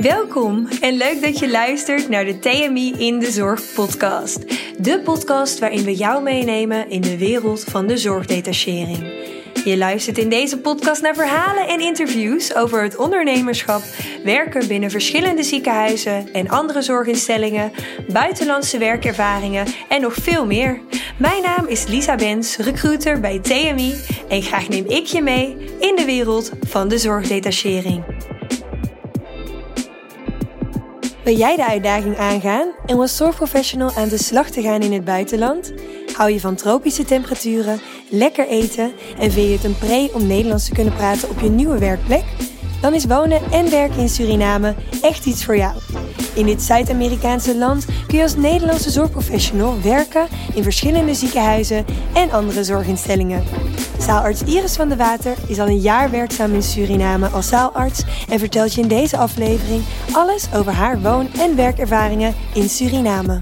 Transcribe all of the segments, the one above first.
Welkom en leuk dat je luistert naar de TMI in de Zorg podcast. De podcast waarin we jou meenemen in de wereld van de zorgdetachering. Je luistert in deze podcast naar verhalen en interviews over het ondernemerschap, werken binnen verschillende ziekenhuizen en andere zorginstellingen, buitenlandse werkervaringen en nog veel meer. Mijn naam is Lisa Bens, recruiter bij TMI en graag neem ik je mee in de wereld van de zorgdetachering. Wil jij de uitdaging aangaan en als zorgprofessional aan de slag te gaan in het buitenland? Hou je van tropische temperaturen, lekker eten en vind je het een pre om Nederlands te kunnen praten op je nieuwe werkplek? Dan is wonen en werken in Suriname echt iets voor jou. In dit Zuid-Amerikaanse land kun je als Nederlandse zorgprofessional werken in verschillende ziekenhuizen en andere zorginstellingen. Zaalarts Iris van de Water is al een jaar werkzaam in Suriname als zaalarts en vertelt je in deze aflevering alles over haar woon- en werkervaringen in Suriname.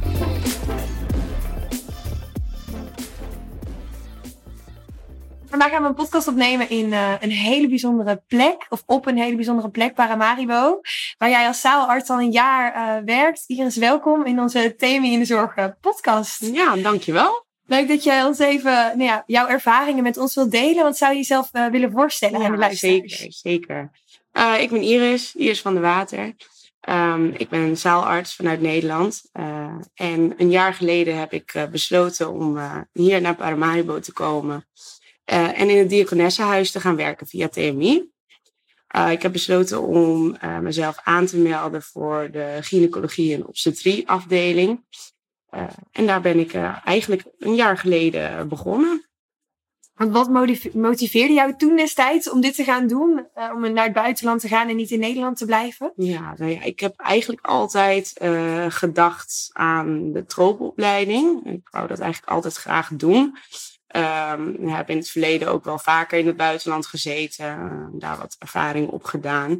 Vandaag gaan we een podcast opnemen in uh, een hele bijzondere plek, of op een hele bijzondere plek, Paramaribo, waar jij als zaalarts al een jaar uh, werkt. Iris, welkom in onze Thema in de Zorg uh, podcast. Ja, dankjewel. Leuk dat jij ons even nou ja, jouw ervaringen met ons wilt delen. Want zou je jezelf willen voorstellen ja, aan de luisteraars? Zeker, zeker. ik ben Iris, Iris van de Water. Um, ik ben zaalarts vanuit Nederland. en een jaar geleden heb ik besloten om hier naar Paramaribo te komen. Uh, en in het diakonessenhuis te gaan werken via TMI. Uh, ik heb besloten om uh, mezelf aan te melden voor de gynaecologie en obstetrie afdeling. en daar ben ik eigenlijk een jaar geleden begonnen. Want wat motiveerde jou toen destijds om dit te gaan doen? om naar het buitenland te gaan en niet in Nederland te blijven? Ja, nou ja ik heb eigenlijk altijd gedacht aan de tropenopleiding. Ik wou dat eigenlijk altijd graag doen. Um, heb in het verleden ook wel vaker in het buitenland gezeten, uh, daar wat ervaring op gedaan.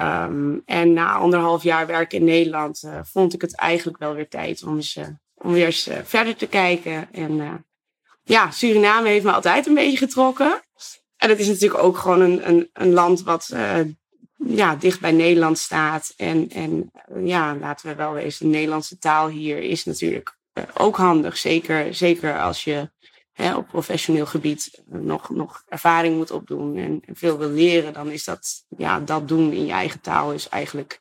Um, en na anderhalf jaar werken in Nederland uh, vond ik het eigenlijk wel weer tijd om, eens, uh, om weer eens verder te kijken. En ja, Suriname heeft me altijd een beetje getrokken. En het is natuurlijk ook gewoon een, een, een land wat ja, dicht bij Nederland staat. En, en ja, laten we wel wezen, de Nederlandse taal hier is natuurlijk ook handig. Zeker, zeker als je hè, op professioneel gebied nog, nog ervaring moet opdoen en, veel wil leren, dan is dat, ja, dat doen in je eigen taal is eigenlijk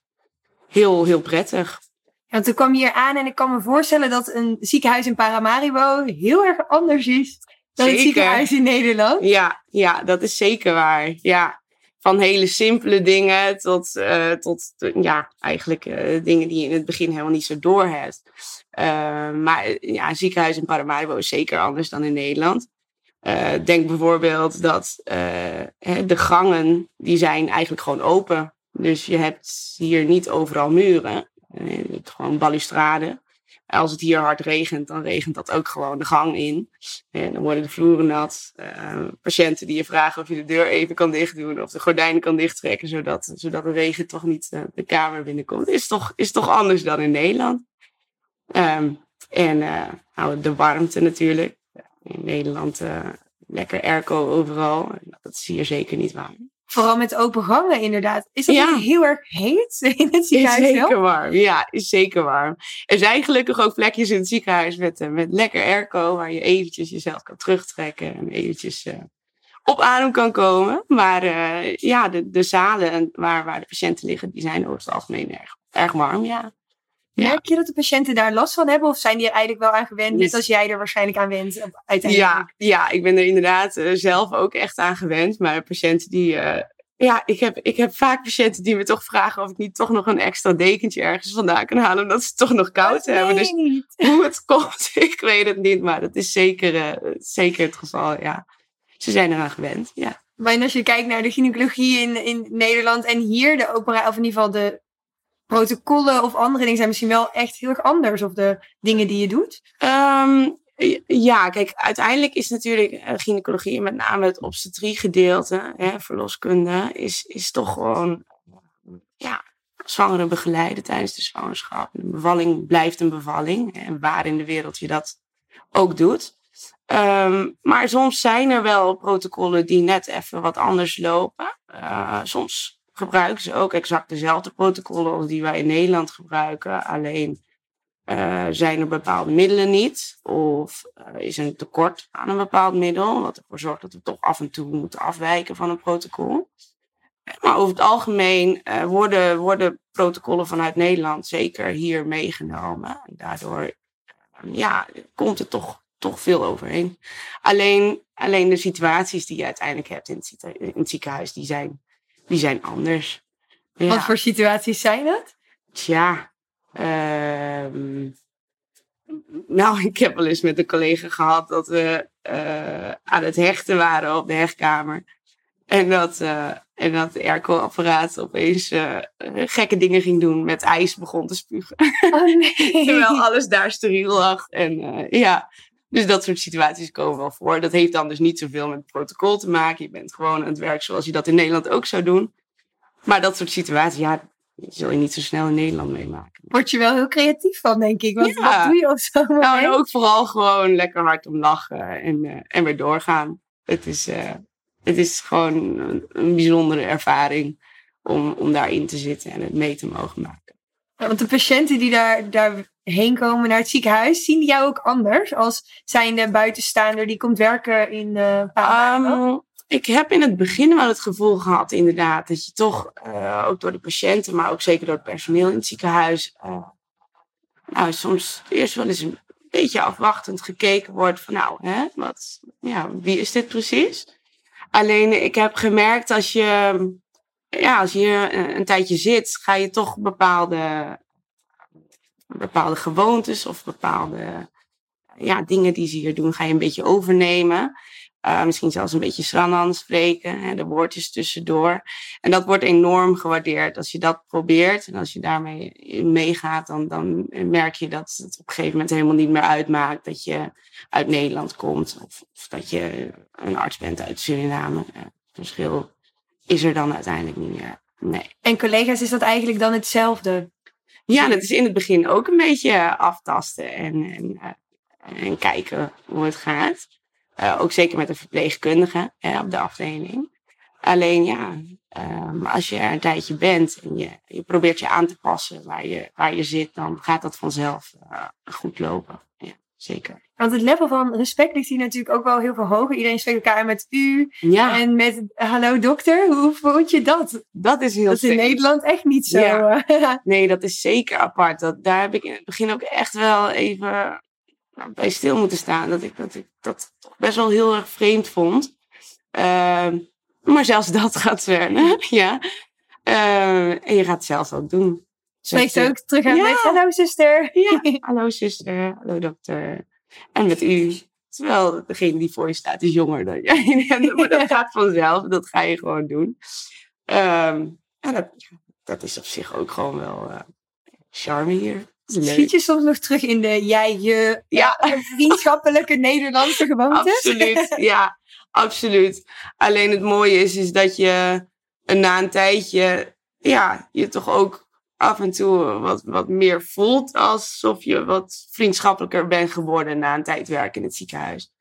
heel, heel prettig. Ja, toen kwam je hier aan en ik kan me voorstellen dat een ziekenhuis in Paramaribo heel erg anders is dan het ziekenhuis in Nederland. Ja, ja, dat is zeker waar. Ja, van hele simpele dingen tot, uh, tot ja, eigenlijk uh, dingen die je in het begin helemaal niet zo door hebt. Uh, maar ja, een ziekenhuis in Paramaribo is zeker anders dan in Nederland. denk bijvoorbeeld dat de gangen, die zijn eigenlijk gewoon open. Dus je hebt hier niet overal muren. je hebt gewoon balustrade als het hier hard regent, dan regent dat ook gewoon de gang in. En dan worden de vloeren nat. Uh, patiënten die je vragen of je de deur even kan dichtdoen of de gordijnen kan dichttrekken, zodat, zodat de regen toch niet uh, de kamer binnenkomt. Is toch, is toch anders dan in Nederland. Um, en nou, de warmte natuurlijk. In Nederland lekker airco overal. Dat is hier zeker niet waar. Vooral met open gangen, inderdaad. Is dat ja. heel erg heet in het ziekenhuis? Is zeker warm, ja, is zeker warm. Er zijn gelukkig ook plekjes in het ziekenhuis met, uh, met lekker airco, waar je eventjes jezelf kan terugtrekken en eventjes uh, op adem kan komen. Maar uh, ja, de, de zalen waar, waar de patiënten liggen, die zijn over het algemeen erg, erg warm, ja. Merk je dat de patiënten daar last van hebben? Of zijn die er eigenlijk wel aan gewend? Net als jij er waarschijnlijk aan went uiteindelijk. Ja, ja ik ben er inderdaad uh, zelf ook echt aan gewend. Maar patiënten die... Uh, ja, ik heb, ik heb vaak patiënten die me toch vragen of ik niet toch nog een extra dekentje ergens vandaan kan halen. Omdat ze het toch nog koud hebben. Dus niet. hoe het komt, ik weet het niet. Maar dat is zeker, uh, zeker het geval, ja. Ze zijn eraan gewend, ja. Maar als je kijkt naar de gynaecologie in, in Nederland en hier, de opera, of in ieder geval de protocollen of andere dingen zijn misschien wel echt heel erg anders. Of de dingen die je doet? Um, ja, kijk, uiteindelijk is natuurlijk uh, gynaecologie, met name het obstetrie-gedeelte, hè, verloskunde, is, is toch gewoon ja, zwangeren begeleiden tijdens de zwangerschap. Een bevalling blijft een bevalling. En waar in de wereld je dat ook doet. Um, maar soms zijn er wel protocollen die net even wat anders lopen. Uh, soms gebruiken ze ook exact dezelfde protocollen als die wij in Nederland gebruiken. Alleen uh, zijn er bepaalde middelen niet. Of uh, is er een tekort aan een bepaald middel. Wat ervoor zorgt dat we toch af en toe moeten afwijken van een protocol. Maar over het algemeen uh, worden, worden protocollen vanuit Nederland zeker hier meegenomen. En daardoor ja, komt er toch, toch veel overheen. Alleen, alleen de situaties die je uiteindelijk hebt het, in het ziekenhuis, die zijn, die zijn anders. Ja. Wat voor situaties zijn dat? Tja, uh, nou, ik heb wel eens met een collega gehad dat we uh, aan het hechten waren op de hechtkamer. En dat, uh, en dat de airco-apparaat opeens uh, gekke dingen ging doen. Met ijs begon te spugen. Oh, nee. Terwijl alles daar steriel lag. En ja, dus dat soort situaties komen wel voor. Dat heeft dan dus niet zoveel met protocol te maken. Je bent gewoon aan het werk zoals je dat in Nederland ook zou doen. Maar dat soort situaties, ja, zul je niet zo snel in Nederland meemaken. Word je wel heel creatief van, denk ik. Wat, wat doe je op zo'n moment? Nou, en ook vooral gewoon lekker hard om lachen en, uh, en weer doorgaan. Het is, uh, het is gewoon een, een, bijzondere ervaring om, om daarin te zitten en het mee te mogen maken. Want de patiënten die daar, daarheen komen naar het ziekenhuis, zien die jou ook anders als zijnde buitenstaander die komt werken in uh, ik heb in het begin wel het gevoel gehad, inderdaad, dat je toch uh, ook door de patiënten, maar ook zeker door het personeel in het ziekenhuis, uh, nou, soms eerst wel eens een beetje afwachtend gekeken wordt van, nou, hè, wat, ja, wie is dit precies? Alleen ik heb gemerkt als je, ja, als je hier een, een tijdje zit, ga je toch bepaalde, bepaalde gewoontes of bepaalde ja, dingen die ze hier doen, ga je een beetje overnemen. Uh, misschien zelfs een beetje Sranan spreken, hè, de woordjes tussendoor. En dat wordt enorm gewaardeerd. Als je dat probeert en als je daarmee meegaat, dan, dan merk je dat het op een gegeven moment helemaal niet meer uitmaakt dat je uit Nederland komt of, dat je een arts bent uit Suriname. Het verschil is er dan uiteindelijk niet meer. Nee. En collega's, is dat eigenlijk dan hetzelfde? Ja, dat is in het begin ook een beetje aftasten en, en, uh, en kijken hoe het gaat. Uh, ook zeker met een verpleegkundige hè, op de afdeling. Alleen ja, um, als je er een tijdje bent en je, je probeert je aan te passen waar je, waar je zit, dan gaat dat vanzelf uh, goed lopen. Ja, zeker. Want het level van respect ligt hier natuurlijk ook wel heel veel hoger. Iedereen spreekt elkaar met u ja. en met hallo dokter. Hoe vond je dat? Dat is heel Dat is in Nederland echt niet zo. Ja. nee, dat is zeker apart. Dat, daar heb ik in het begin ook echt wel even nou, bij stil moeten staan. Dat ik dat, ik dat toch best wel heel erg vreemd vond. Uh, maar zelfs dat gaat verder. ja. Uh, en je gaat het zelf ook doen. Spreekt ook terug aan ja. met hallo zuster. Ja, hallo zuster, hallo dokter. En met u. Terwijl degene die voor je staat is jonger dan jij. maar dat gaat vanzelf. Dat ga je gewoon doen. Um, en dat, dat is op zich ook gewoon wel uh, charme hier. Schiet je soms nog terug in de jij, je ja. vriendschappelijke Nederlandse gewoontes? Absoluut, ja, absoluut. Alleen het mooie is, is dat je na een tijdje, ja, je toch ook af en toe wat, wat meer voelt alsof je wat vriendschappelijker bent geworden na een tijd werken in het ziekenhuis.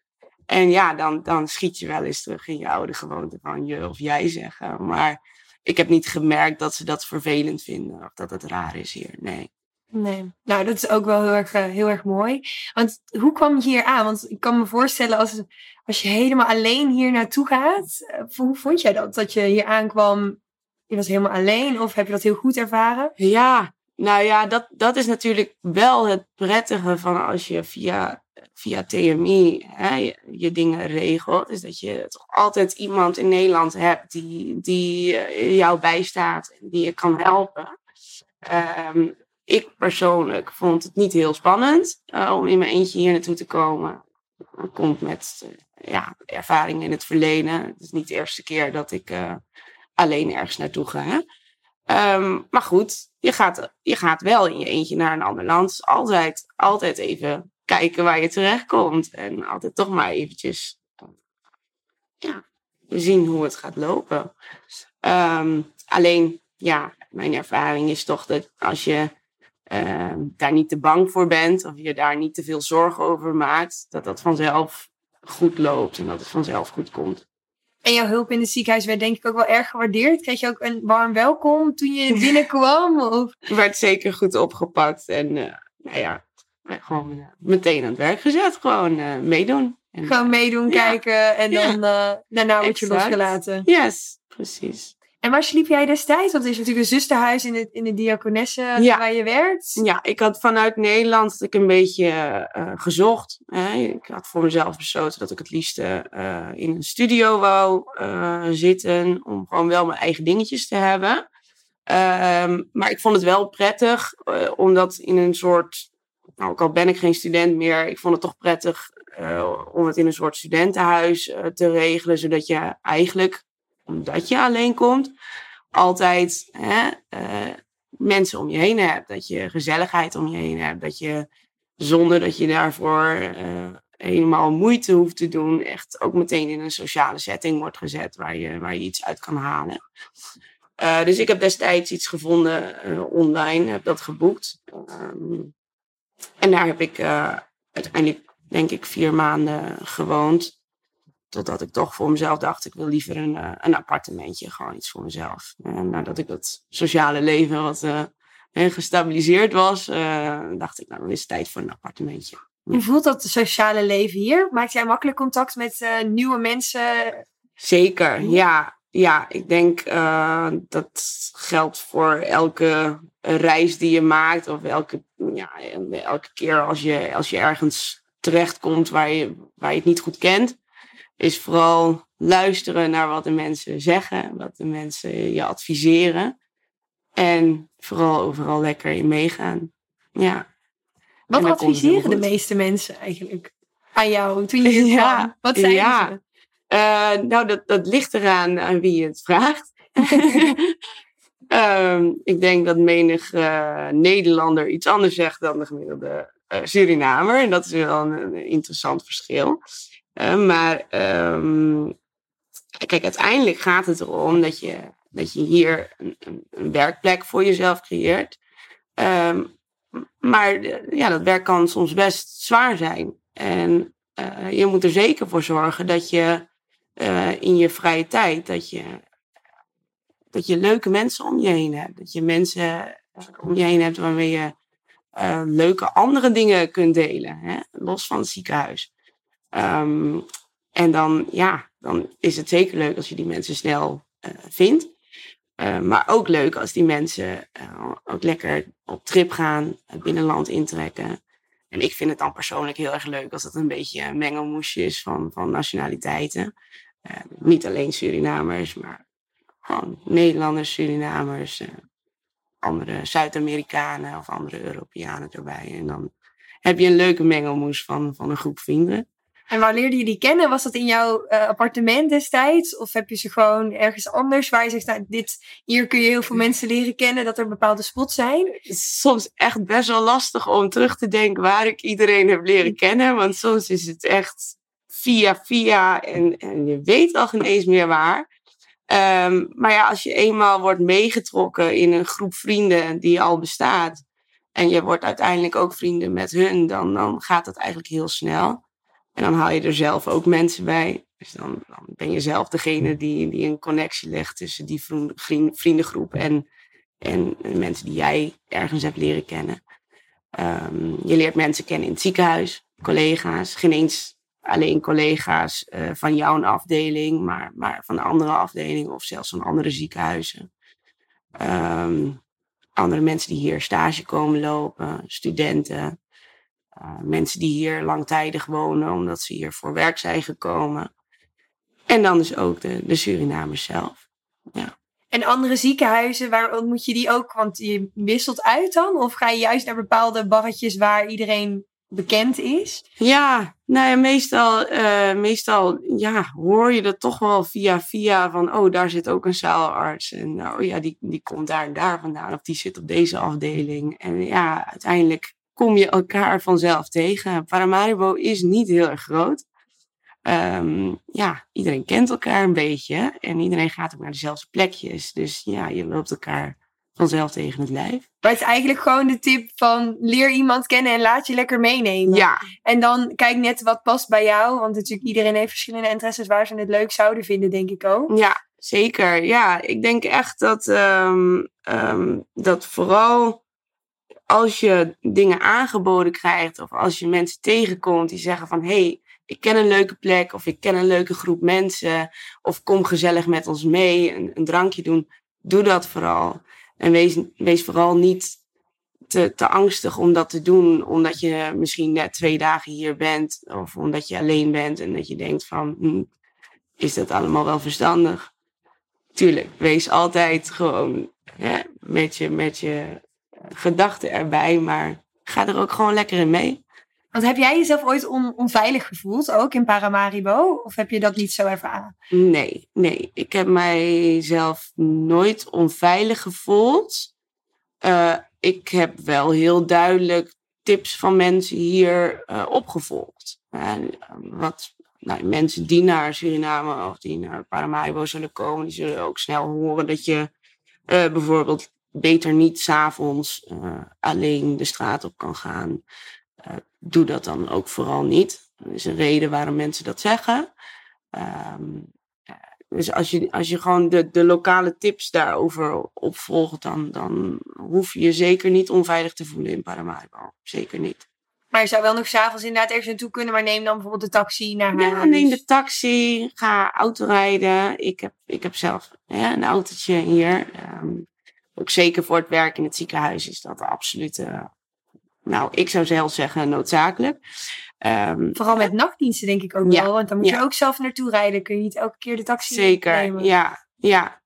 En ja, dan, dan schiet je wel eens terug in je oude gewoonte van je of jij zeggen. Maar ik heb niet gemerkt dat ze dat vervelend vinden of dat het raar is hier. Nee. Nee, nou dat is ook wel heel erg, heel erg mooi. Want hoe kwam je hier aan? Want ik kan me voorstellen als, als je helemaal alleen hier naartoe gaat. Hoe vond jij dat? Dat je hier aankwam, je was helemaal alleen of heb je dat heel goed ervaren? Ja, nou ja, dat, dat is natuurlijk wel het prettige van als je via, via TMI hè, je, dingen regelt. Is dat je toch altijd iemand in Nederland hebt die, die jou bijstaat en die je kan helpen. Um, ik persoonlijk vond het niet heel spannend uh, om in mijn eentje hier naartoe te komen. Dat komt met uh, ja, ervaring in het verleden. Het is niet de eerste keer dat ik alleen ergens naartoe ga. Um, maar goed, je gaat, je gaat wel in je eentje naar een ander land. Altijd, altijd even kijken waar je terecht komt. En altijd toch maar eventjes ja, zien hoe het gaat lopen. Um, alleen, ja, mijn ervaring is toch dat als je uh, daar niet te bang voor bent of je daar niet te veel zorgen over maakt, dat dat vanzelf goed loopt en dat het vanzelf goed komt. En jouw hulp in het ziekenhuis werd denk ik ook wel erg gewaardeerd. Kreeg je ook een warm welkom toen je binnenkwam? Of? Werd zeker goed opgepakt. En uh, nou ja, gewoon uh, meteen aan het werk gezet. Gewoon uh, meedoen. En, gewoon meedoen, kijken en dan daarna word je losgelaten. Yes, precies. En waar sliep jij destijds? Want het is natuurlijk een zusterhuis in de, in de diakonesse waar je werkt. Ja, ik had vanuit Nederland ik een beetje uh, gezocht. Hè. Ik had voor mezelf besloten dat ik het liefst uh, in een studio wou uh, zitten. Om gewoon wel mijn eigen dingetjes te hebben. Ehm, maar ik vond het wel prettig, omdat in een soort... Nou, ook al ben ik geen student meer, ik vond het toch prettig om het in een soort studentenhuis te regelen. Zodat je eigenlijk omdat je alleen komt, altijd hè, uh, mensen om je heen hebt. Dat je gezelligheid om je heen hebt. Dat je zonder dat je daarvoor uh, helemaal moeite hoeft te doen, echt ook meteen in een sociale setting wordt gezet waar je, waar je iets uit kan halen. Uh, dus ik heb destijds iets gevonden online, heb dat geboekt. Um, en daar heb ik uiteindelijk, denk ik, vier maanden gewoond. Totdat ik toch voor mezelf dacht, ik wil liever een, uh, een appartementje, gewoon iets voor mezelf. En nadat ik dat sociale leven wat uh, gestabiliseerd was, uh, dacht ik, nou dan is het tijd voor een appartementje. Hoe voelt dat sociale leven hier? Maakt jij makkelijk contact met nieuwe mensen? Zeker, ja. Ja, ik denk dat geldt voor elke reis die je maakt. Of elke, ja, elke keer als je, als je ergens terechtkomt waar je, waar je het niet goed kent is vooral luisteren naar wat de mensen zeggen, wat de mensen je adviseren. En vooral overal lekker in meegaan. Ja. Wat adviseren de meeste mensen eigenlijk aan jou toen je ja, Wat zijn ja. ze? Uh, nou, dat, dat ligt eraan aan wie je het vraagt. um, ik denk dat menig uh, Nederlander iets anders zegt dan de gemiddelde Surinamer. En dat is wel een, interessant verschil. Uh, maar um, kijk, uiteindelijk gaat het erom dat je, dat je hier een, een werkplek voor jezelf creëert. Um, maar eh, ja, dat werk kan soms best zwaar zijn. En je moet er zeker voor zorgen dat je in je vrije tijd, dat je, dat je leuke mensen om je heen hebt. Dat je mensen om je heen hebt waarmee je leuke andere dingen kunt delen. Hè? Los van het ziekenhuis. Um, en dan, ja, dan is het zeker leuk als je die mensen snel uh, vindt. Uh, maar ook leuk als die mensen ook lekker op trip gaan, het binnenland intrekken. En ik vind het dan persoonlijk heel erg leuk als het een beetje een mengelmoesje is van, van nationaliteiten. niet alleen Surinamers, maar gewoon Nederlanders, Surinamers, andere Zuid-Amerikanen of andere Europeanen erbij. En dan heb je een leuke mengelmoes van, van een groep vrienden. En waar leerde je die kennen? Was dat in jouw uh, appartement destijds? Of heb je ze gewoon ergens anders waar je zegt, nou, dit, hier kun je heel veel mensen leren kennen, dat er bepaalde spots zijn? Soms echt best wel lastig om terug te denken waar ik iedereen heb leren kennen. Want soms is het echt via via en, en je weet al geen eens meer waar. Um, maar ja, als je eenmaal wordt meegetrokken in een groep vrienden die al bestaat. En je wordt uiteindelijk ook vrienden met hun, dan, dan gaat het eigenlijk heel snel. En dan haal je er zelf ook mensen bij. Dus dan, dan ben je zelf degene die, die een connectie legt tussen die vriend, vriendengroep en, en mensen die jij ergens hebt leren kennen. Um, je leert mensen kennen in het ziekenhuis, collega's. Geen eens alleen collega's uh, van jouw afdeling, maar, maar van andere afdelingen of zelfs van andere ziekenhuizen. Um, andere mensen die hier stage komen lopen, studenten. Uh, mensen die hier langtijdig wonen, omdat ze hier voor werk zijn gekomen. En dan dus ook de, de Surinamers zelf. Ja. En andere ziekenhuizen, waar ontmoet je die ook? Want je wisselt uit dan? Of ga je juist naar bepaalde barretjes waar iedereen bekend is? Ja, nou ja, meestal, uh, meestal ja, hoor je dat toch wel via via van, oh, daar zit ook een zaalarts. En oh ja, die, die komt daar en daar vandaan. Of die zit op deze afdeling. En ja, uiteindelijk kom je elkaar vanzelf tegen. Paramaribo is niet heel erg groot. Um, ja, iedereen kent elkaar een beetje en iedereen gaat ook naar dezelfde plekjes. Dus ja, je loopt elkaar vanzelf tegen het lijf. Maar het is eigenlijk gewoon de tip van leer iemand kennen en laat je lekker meenemen. Ja, En dan kijk net wat past bij jou. Want natuurlijk iedereen heeft verschillende interesses waar ze het leuk zouden vinden, denk ik ook. ja, zeker. Ja, ik denk echt dat, ehm, ehm, dat vooral als je dingen aangeboden krijgt of als je mensen tegenkomt die zeggen van hé, hey, ik ken een leuke plek of ik ken een leuke groep mensen of kom gezellig met ons mee, een, een drankje doen, doe dat vooral. En wees, wees vooral niet te, te angstig om dat te doen, omdat je misschien net twee dagen hier bent of omdat je alleen bent en dat je denkt van, hm, is dat allemaal wel verstandig? Tuurlijk, wees altijd gewoon met je, met je gedachten erbij, maar ga er ook gewoon lekker in mee. Want heb jij jezelf ooit on- onveilig gevoeld, ook in Paramaribo? Of heb je dat niet zo ervaren? Nee, nee. Ik heb mijzelf nooit onveilig gevoeld. Eh, ik heb wel heel duidelijk tips van mensen hier eh, opgevolgd. En, eh, wat nou, mensen die naar Suriname of die naar Paramaribo zullen komen, die zullen ook snel horen dat je eh, bijvoorbeeld beter niet s'avonds uh, alleen de straat op kan gaan. Uh, doe dat dan ook vooral niet. Er is een reden waarom mensen dat zeggen. Um, dus als je, als je gewoon de, de lokale tips daarover opvolgt, dan, dan hoef je je zeker niet onveilig te voelen in Paramaribo. Zeker niet. Maar je zou wel nog s'avonds inderdaad ergens naartoe kunnen, maar neem dan bijvoorbeeld de taxi naar huis. Ja, neem de taxi, ga autorijden. Ik heb, ik heb zelf ja, een autootje hier. Um, ook zeker voor het werk in het ziekenhuis is dat absoluut, uh, nou, ik zou zelf zeggen noodzakelijk. Um, Vooral met nachtdiensten denk ik ook ja, wel, want dan moet ja. je ook zelf naartoe rijden. Kun je niet elke keer de taxi Zeker, nemen. ja, ja.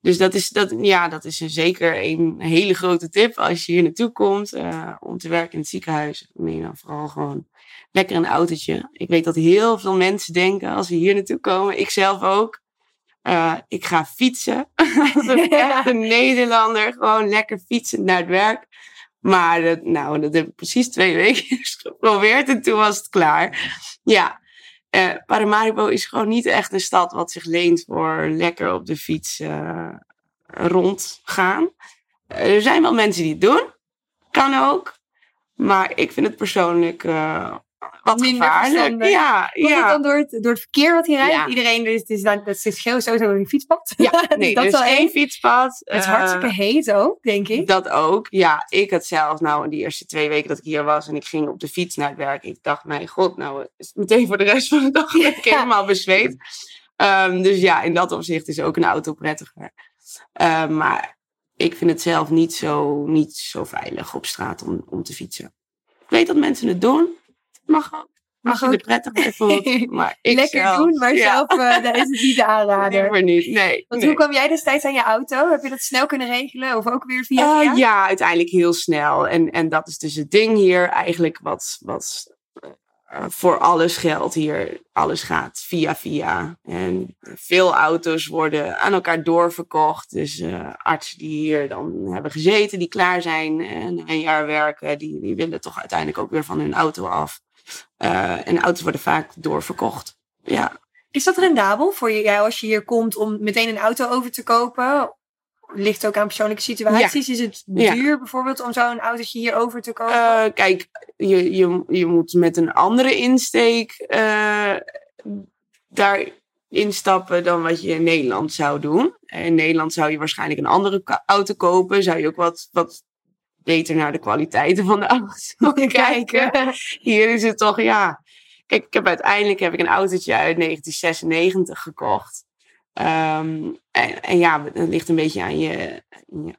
Dus dat is, dat, ja, dat is een, zeker een hele grote tip als je hier naartoe komt uh, om te werken in het ziekenhuis. Neem dan vooral gewoon lekker een autootje. Ik weet dat heel veel mensen denken als ze hier naartoe komen, ik zelf ook. Uh, ik ga fietsen. Als een echte Nederlander. Gewoon lekker fietsen naar het werk. Maar dat, nou, dat heb ik precies twee weken geprobeerd en toen was het klaar. Ja, uh, Paramaribo is gewoon niet echt een stad wat zich leent voor lekker op de fiets uh, rondgaan. er zijn wel mensen die het doen. Kan ook. Maar ik vind het persoonlijk uh, wat Minder gevaarlijk. Ja, Komt ja. het dan door het, door het verkeer wat hier rijdt? Ja. Iedereen, dus het is, dan, dat is heel sowieso een fietspad. Ja, nee, dat dus is geen één. fietspad. Het is Eh, hartstikke heet ook, denk ik. Dat ook, ja. Ik had zelf, nou, die eerste twee weken dat ik hier was en ik ging op de fiets naar het werk. Ik dacht, mijn god, nou is het meteen voor de rest van de dag ben ik Ja. helemaal bezweet. Ehm, dus ja, in dat opzicht is ook een auto prettiger. Ehm, maar ik vind het zelf niet zo, niet zo veilig op straat om, om te fietsen. Ik weet dat mensen het doen. Mag ook. Mag ook. prettig voelt. Maar ik Lekker zelf, doen, maar ja, zelf eh, daar is het niet de aanrader. liever niet. Nee. Want nee. hoe kwam jij destijds aan je auto? Heb je dat snel kunnen regelen? Of ook weer via via? ja, uiteindelijk heel snel. En, en dat is dus het ding hier eigenlijk wat, wat eh, voor alles geldt hier. Alles gaat via via. En veel auto's worden aan elkaar doorverkocht. Dus artsen die hier dan hebben gezeten, die klaar zijn en een jaar werken, die, die willen toch uiteindelijk ook weer van hun auto af. Eh, en auto's worden vaak doorverkocht. Ja, Is dat rendabel voor jou als je hier komt om meteen een auto over te kopen? Ligt ook aan persoonlijke situaties. Is het Ja. duur bijvoorbeeld om zo'n autootje hier over te kopen? Eh, kijk, je, je, je moet met een andere insteek eh daar instappen dan wat je in Nederland zou doen. In Nederland zou je waarschijnlijk een andere auto kopen. Zou je ook wat, wat beter naar de kwaliteiten van de auto kijken. Hier is het toch, ja. Kijk, ik heb uiteindelijk heb ik een autootje uit 1996 gekocht. Ehm, en, en ja, het ligt een beetje aan je,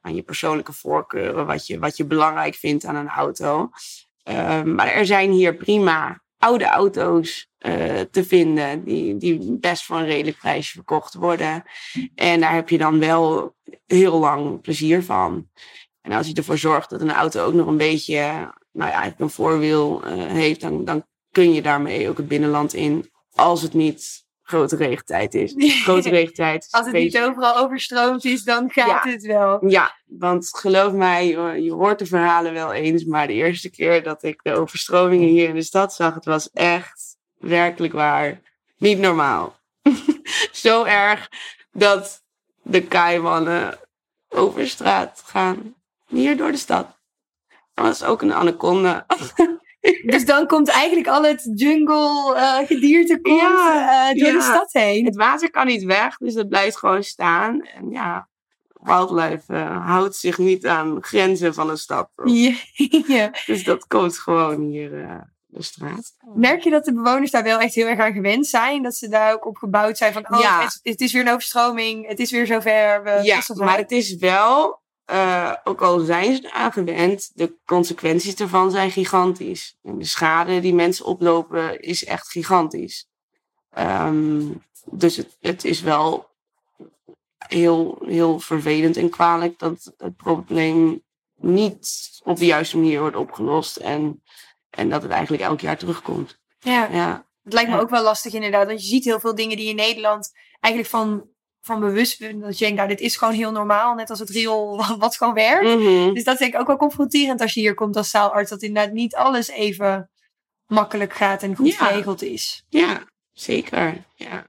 aan je persoonlijke voorkeuren, wat je, wat je belangrijk vindt aan een auto. Ehm, maar er zijn hier prima oude auto's eh, te vinden, die, die best voor een redelijk prijsje verkocht worden. En daar heb je dan wel heel lang plezier van. En als je ervoor zorgt dat een auto ook nog een beetje, nou ja, eigenlijk een voorwiel eh, heeft, dan, dan kun je daarmee ook het binnenland in, als het niet grote regentijd is. Grote regentijd. Als het niet overal overstroomd is, dan gaat Ja. het wel. Ja, want geloof mij, je je hoort de verhalen wel eens, maar de eerste keer dat ik de overstromingen hier in de stad zag, het was echt werkelijk waar niet normaal. Zo erg dat de kaimannen over straat gaan. Hier door de stad. Dat was ook een anaconda. Dus dan komt eigenlijk al het jungle uh, gedierte komt, Ja, eh, door ja. de stad heen. Het water kan niet weg, dus het blijft gewoon staan. En ja, wildlife eh, houdt zich niet aan grenzen van een stad. Ja. Dus dat komt gewoon hier eh, de straat. Merk je dat de bewoners daar wel echt heel erg aan gewend zijn? Dat ze daar ook op gebouwd zijn van, oh, Ja. het, het is weer een overstroming, het is weer zover. We Ja, maar het is wel, eh, ook al zijn ze eraan gewend, de consequenties ervan zijn gigantisch. En de schade die mensen oplopen is echt gigantisch. Ehm, dus het, het is wel heel, heel vervelend en kwalijk dat het probleem niet op de juiste manier wordt opgelost. En, en dat het eigenlijk elk jaar terugkomt. ja. Ja, Het lijkt me ook wel lastig inderdaad. Want je ziet heel veel dingen die in Nederland eigenlijk van, van bewust zijn. Dat je denkt, nou, dit is gewoon heel normaal. Net als het riool wat- gewoon werkt. Mhm. Dus dat is denk ik ook wel confronterend als je hier komt als zaalarts. Dat inderdaad niet alles even makkelijk gaat en goed Ja. geregeld is. Ja, zeker. Ja,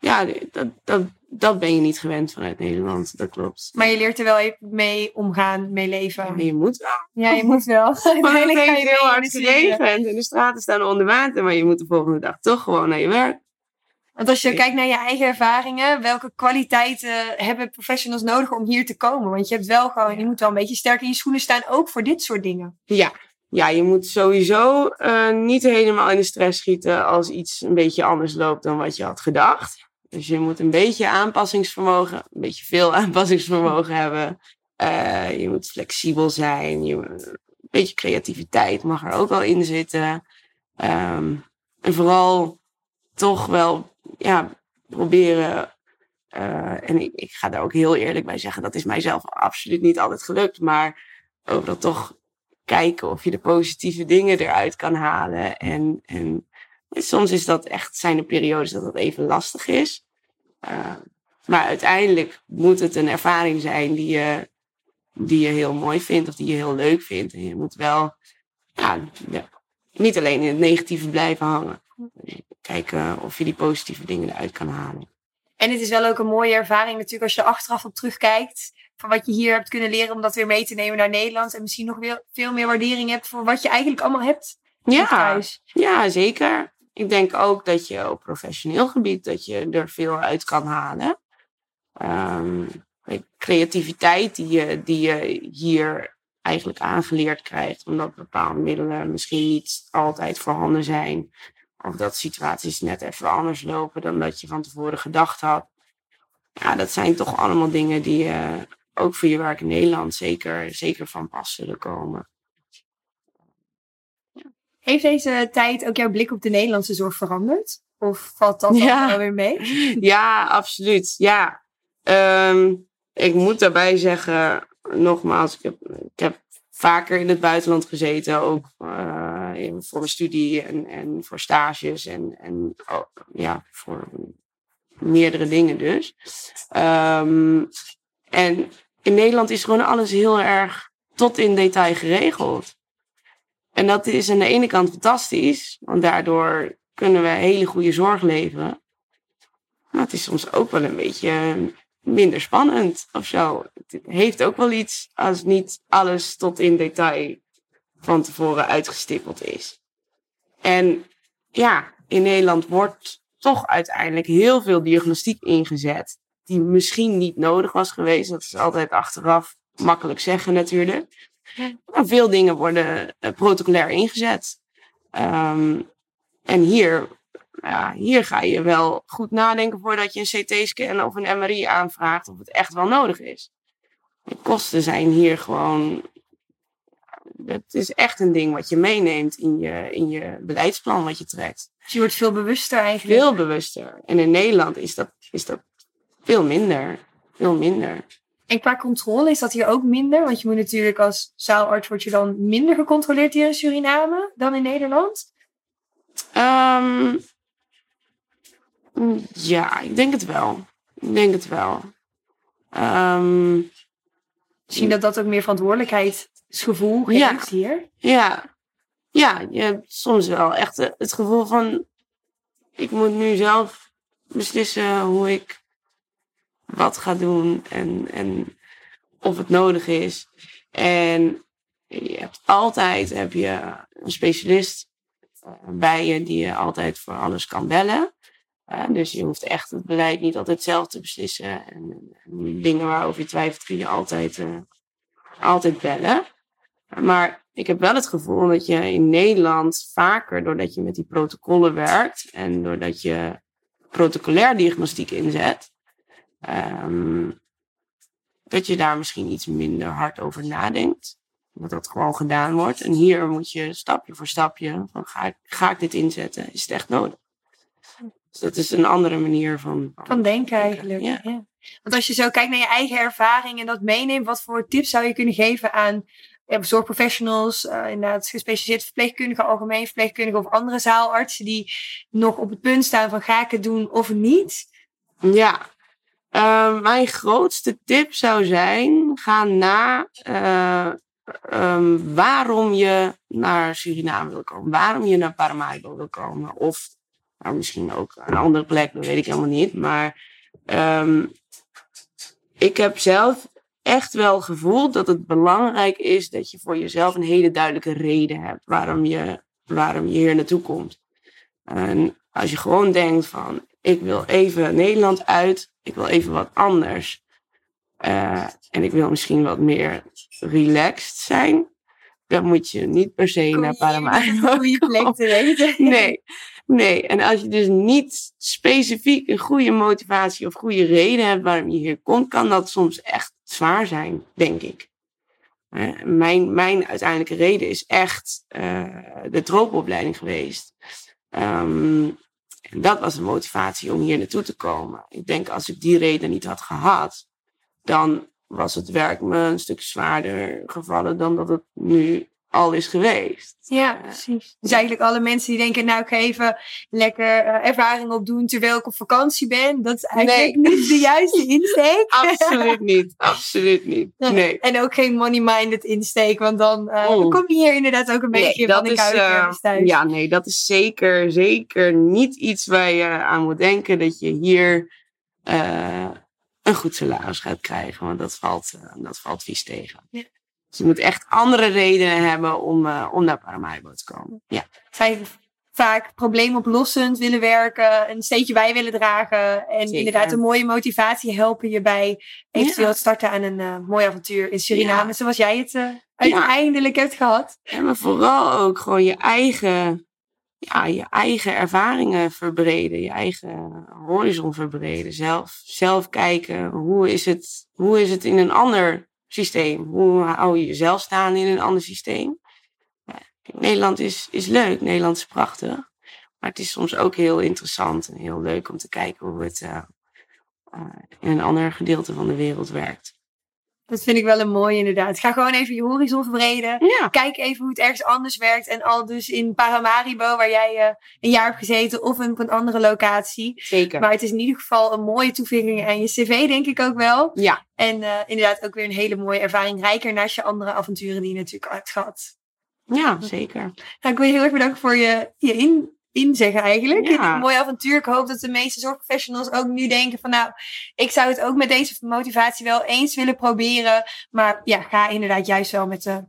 ja dat, dat, dat ben je niet gewend vanuit Nederland. Dat klopt. Maar je leert er wel even mee omgaan, mee leven. Maar je moet wel. Ja, je moet wel. Maar dan heb je heel hard in de sfeer. geregend en de straten staan onder water. Maar je moet de volgende dag toch gewoon naar je werk. Want als je kijkt naar je eigen ervaringen, welke kwaliteiten hebben professionals nodig om hier te komen? Want je hebt wel gewoon, je moet wel een beetje sterk in je schoenen staan, ook voor dit soort dingen. Ja, ja je moet sowieso eh, niet helemaal in de stress schieten als iets een beetje anders loopt dan wat je had gedacht. Dus je moet een beetje aanpassingsvermogen, een beetje veel aanpassingsvermogen hebben. Eh, je moet flexibel zijn. Je, een beetje creativiteit mag er ook wel in zitten. Ehm, en vooral toch wel ja, proberen. eh, en ik, ik ga daar ook heel eerlijk bij zeggen, dat is mijzelf absoluut niet altijd gelukt. Maar overal toch kijken of je de positieve dingen eruit kan halen. En, en soms is dat echt, zijn er periodes dat dat even lastig is. Uh, maar uiteindelijk moet het een ervaring zijn die je, die je heel mooi vindt of die je heel leuk vindt. En je moet wel ja, niet alleen in het negatieve blijven hangen. Kijken of je die positieve dingen eruit kan halen. En het is wel ook een mooie ervaring natuurlijk als je er achteraf op terugkijkt. Van wat je hier hebt kunnen leren om dat weer mee te nemen naar Nederland. En misschien nog weer veel meer waardering hebt voor wat je eigenlijk allemaal hebt Ja, thuis. ja, zeker. Ik denk ook dat je op professioneel gebied dat je er veel uit kan halen. Um, creativiteit die je, die je hier eigenlijk aangeleerd krijgt, omdat bepaalde middelen misschien niet altijd voorhanden zijn. Of dat situaties net even anders lopen dan dat je van tevoren gedacht had. Ja, dat zijn toch allemaal dingen die uh, ook voor je werk in Nederland zeker, zeker van pas zullen komen. Heeft deze tijd ook jouw blik op de Nederlandse zorg veranderd? Of valt dat Ja. wel weer mee? Ja, absoluut. Ja. Um, ik moet daarbij zeggen, nogmaals, ik heb, ik heb vaker in het buitenland gezeten, ook uh, voor mijn studie en, en voor stages en, en oh, ja, voor meerdere dingen dus. Um, en in Nederland is gewoon alles heel erg tot in detail geregeld. En dat is aan de ene kant fantastisch, want daardoor kunnen we hele goede zorg leveren. Maar het is soms ook wel een beetje minder spannend of. Het heeft ook wel iets als niet alles tot in detail van tevoren uitgestippeld is. En ja, in Nederland wordt toch uiteindelijk heel veel diagnostiek ingezet. Die misschien niet nodig was geweest. Dat is altijd achteraf makkelijk zeggen natuurlijk. Maar veel dingen worden uh, protocolair ingezet. Um, en hier, ja, hier ga je wel goed nadenken voordat je een CT-scan of een MRI aanvraagt of het echt wel nodig is. De kosten zijn hier gewoon. Het is echt een ding wat je meeneemt in je, in je beleidsplan wat je trekt. Dus je wordt veel bewuster eigenlijk. Veel bewuster. En in Nederland is dat, is dat veel minder. Veel minder. En qua controle is dat hier ook minder? Want je moet natuurlijk als zaalarts word je dan minder gecontroleerd hier in Suriname dan in Nederland? Um, ja, ik denk het wel. Ik denk het wel. Um, Misschien dat dat ook meer geeft ja, hier? Ja. Ja, je hebt soms wel echt het gevoel van... Ik moet nu zelf beslissen hoe ik wat gaat doen en, en of het nodig is. En je hebt altijd heb je een specialist eh, bij je die je altijd voor alles kan bellen. Uh, dus je hoeft echt het beleid niet altijd zelf te beslissen. En, en dingen waarover je twijfelt kun je altijd, uh, altijd bellen. Maar ik heb wel het gevoel dat je in Nederland vaker, doordat je met die protocollen werkt en doordat je protocolair diagnostiek inzet, um, dat je daar misschien iets minder hard over nadenkt. Dat dat gewoon gedaan wordt. En hier moet je stapje voor stapje van ga ik, ga ik dit inzetten? Is het echt nodig? Dus dat is een andere manier van... Van denken eigenlijk. Ja. ja. Want als je zo kijkt naar je eigen ervaring en dat meeneemt, wat voor tips zou je kunnen geven aan zorgprofessionals, uh, inderdaad gespecialiseerd verpleegkundigen, algemeen verpleegkundigen of andere zaalartsen die nog op het punt staan van ga ik het doen of niet? Ja, uh, mijn grootste tip zou zijn, ga na uh, um, waarom je naar Suriname wil komen. Waarom je naar Paramaribo wil komen. Of nou, misschien ook een andere plek, dat weet ik helemaal niet. Maar um, ik heb zelf echt wel gevoeld dat het belangrijk is dat je voor jezelf een hele duidelijke reden hebt waarom je, waarom je hier naartoe komt. En als je gewoon denkt van, ik wil even Nederland uit, ik wil even wat anders. Uh, en ik wil misschien wat meer relaxed zijn. Dan moet je niet per se naar Paramaribo. Een goede plek te weten. Nee, nee. En als je dus niet specifiek een goede motivatie of goede reden hebt waarom je hier komt, kan dat soms echt zwaar zijn, denk ik. Uh, mijn, mijn uiteindelijke reden is echt uh, de tropenopleiding geweest. Um, en dat was de motivatie om hier naartoe te komen. Ik denk als ik die reden niet had gehad, dan was het werk me een stuk zwaarder gevallen dan dat het nu al is geweest. Ja, precies. Dus eigenlijk alle mensen die denken, nou ik ga even lekker uh, ervaring opdoen terwijl ik op vakantie ben. Dat is eigenlijk nee. niet de juiste insteek. absoluut niet, absoluut niet. Nee. En ook geen money-minded insteek, want dan uh, kom je hier inderdaad ook een nee, beetje van de koude uh, thuis. Ja, nee, dat is zeker, zeker niet iets waar je aan moet denken dat je hier een goed salaris gaat krijgen. Want dat valt, dat valt vies tegen. Ja. Dus je moet echt andere redenen hebben om, uh, om naar Paramaribo te komen. Ja. Zij vaak probleemoplossend willen werken, een steentje bij willen dragen. En inderdaad een mooie motivatie helpen je bij eventueel het starten aan een uh, mooi avontuur in Suriname. Zoals jij het uh, uiteindelijk hebt gehad. Ja, maar vooral ook gewoon je eigen, ja, je eigen ervaringen verbreden. Je eigen horizon verbreden. Zelf, zelf kijken, hoe is, het, hoe is het in een ander systeem. Hoe hou je jezelf staan in een ander systeem? Nederland is, is leuk, Nederland is prachtig. Maar het is soms ook heel interessant en heel leuk om te kijken hoe het uh, uh, in een ander gedeelte van de wereld werkt. Dat vind ik wel een mooie inderdaad. Ga gewoon even je horizon verbreden. Ja. Kijk even hoe het ergens anders werkt. En al dus in Paramaribo, waar jij uh, een jaar hebt gezeten, of op een andere locatie. Zeker. Maar het is in ieder geval een mooie toevoeging aan je cv, denk ik ook wel. Ja. En uh, inderdaad ook weer een hele mooie ervaring. Rijker naast je andere avonturen die je natuurlijk hebt gehad. Ja, zeker. Nou, ik wil je heel erg bedanken voor je, je in, inzeggen eigenlijk. Ja. Een mooi avontuur. Ik hoop dat de meeste zorgprofessionals ook nu denken van nou, ik zou het ook met deze motivatie wel eens willen proberen. Maar ja, ga inderdaad juist wel met de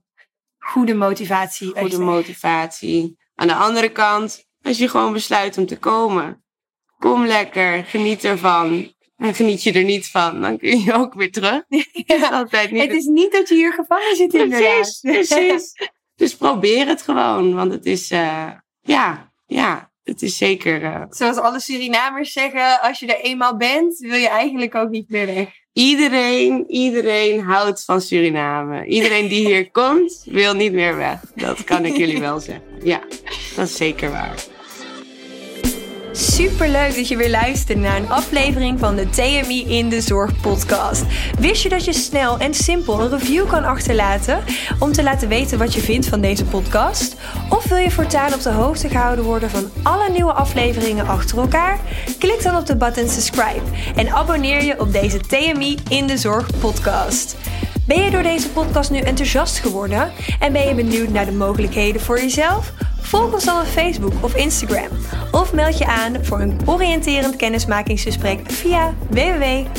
goede motivatie. Goede motivatie. Aan de andere kant, als je gewoon besluit om te komen, kom lekker, geniet ervan. En geniet je er niet van, dan kun je ook weer terug. Ja, altijd niet het is niet dat je hier gevangen zit in Precies, precies. dus probeer het gewoon, want het is, uh, ja, ja, het is zeker. Uh... Zoals alle Surinamers zeggen, als je er eenmaal bent, wil je eigenlijk ook niet meer weg. Iedereen, iedereen houdt van Suriname. Iedereen die hier komt, wil niet meer weg. Dat kan ik jullie wel zeggen. Ja, dat is zeker waar. Super leuk dat je weer luistert naar een aflevering van de TMI in de Zorg podcast. Wist je dat je snel en simpel een review kan achterlaten om te laten weten wat je vindt van deze podcast? Of wil je voortaan op de hoogte gehouden worden van alle nieuwe afleveringen achter elkaar? Klik dan op de button subscribe en abonneer je op deze TMI in de Zorg podcast. Ben je door deze podcast nu enthousiast geworden en ben je benieuwd naar de mogelijkheden voor jezelf? Volg ons dan op Facebook of Instagram of meld je aan voor een oriënterend kennismakingsgesprek via www.tmi.nl.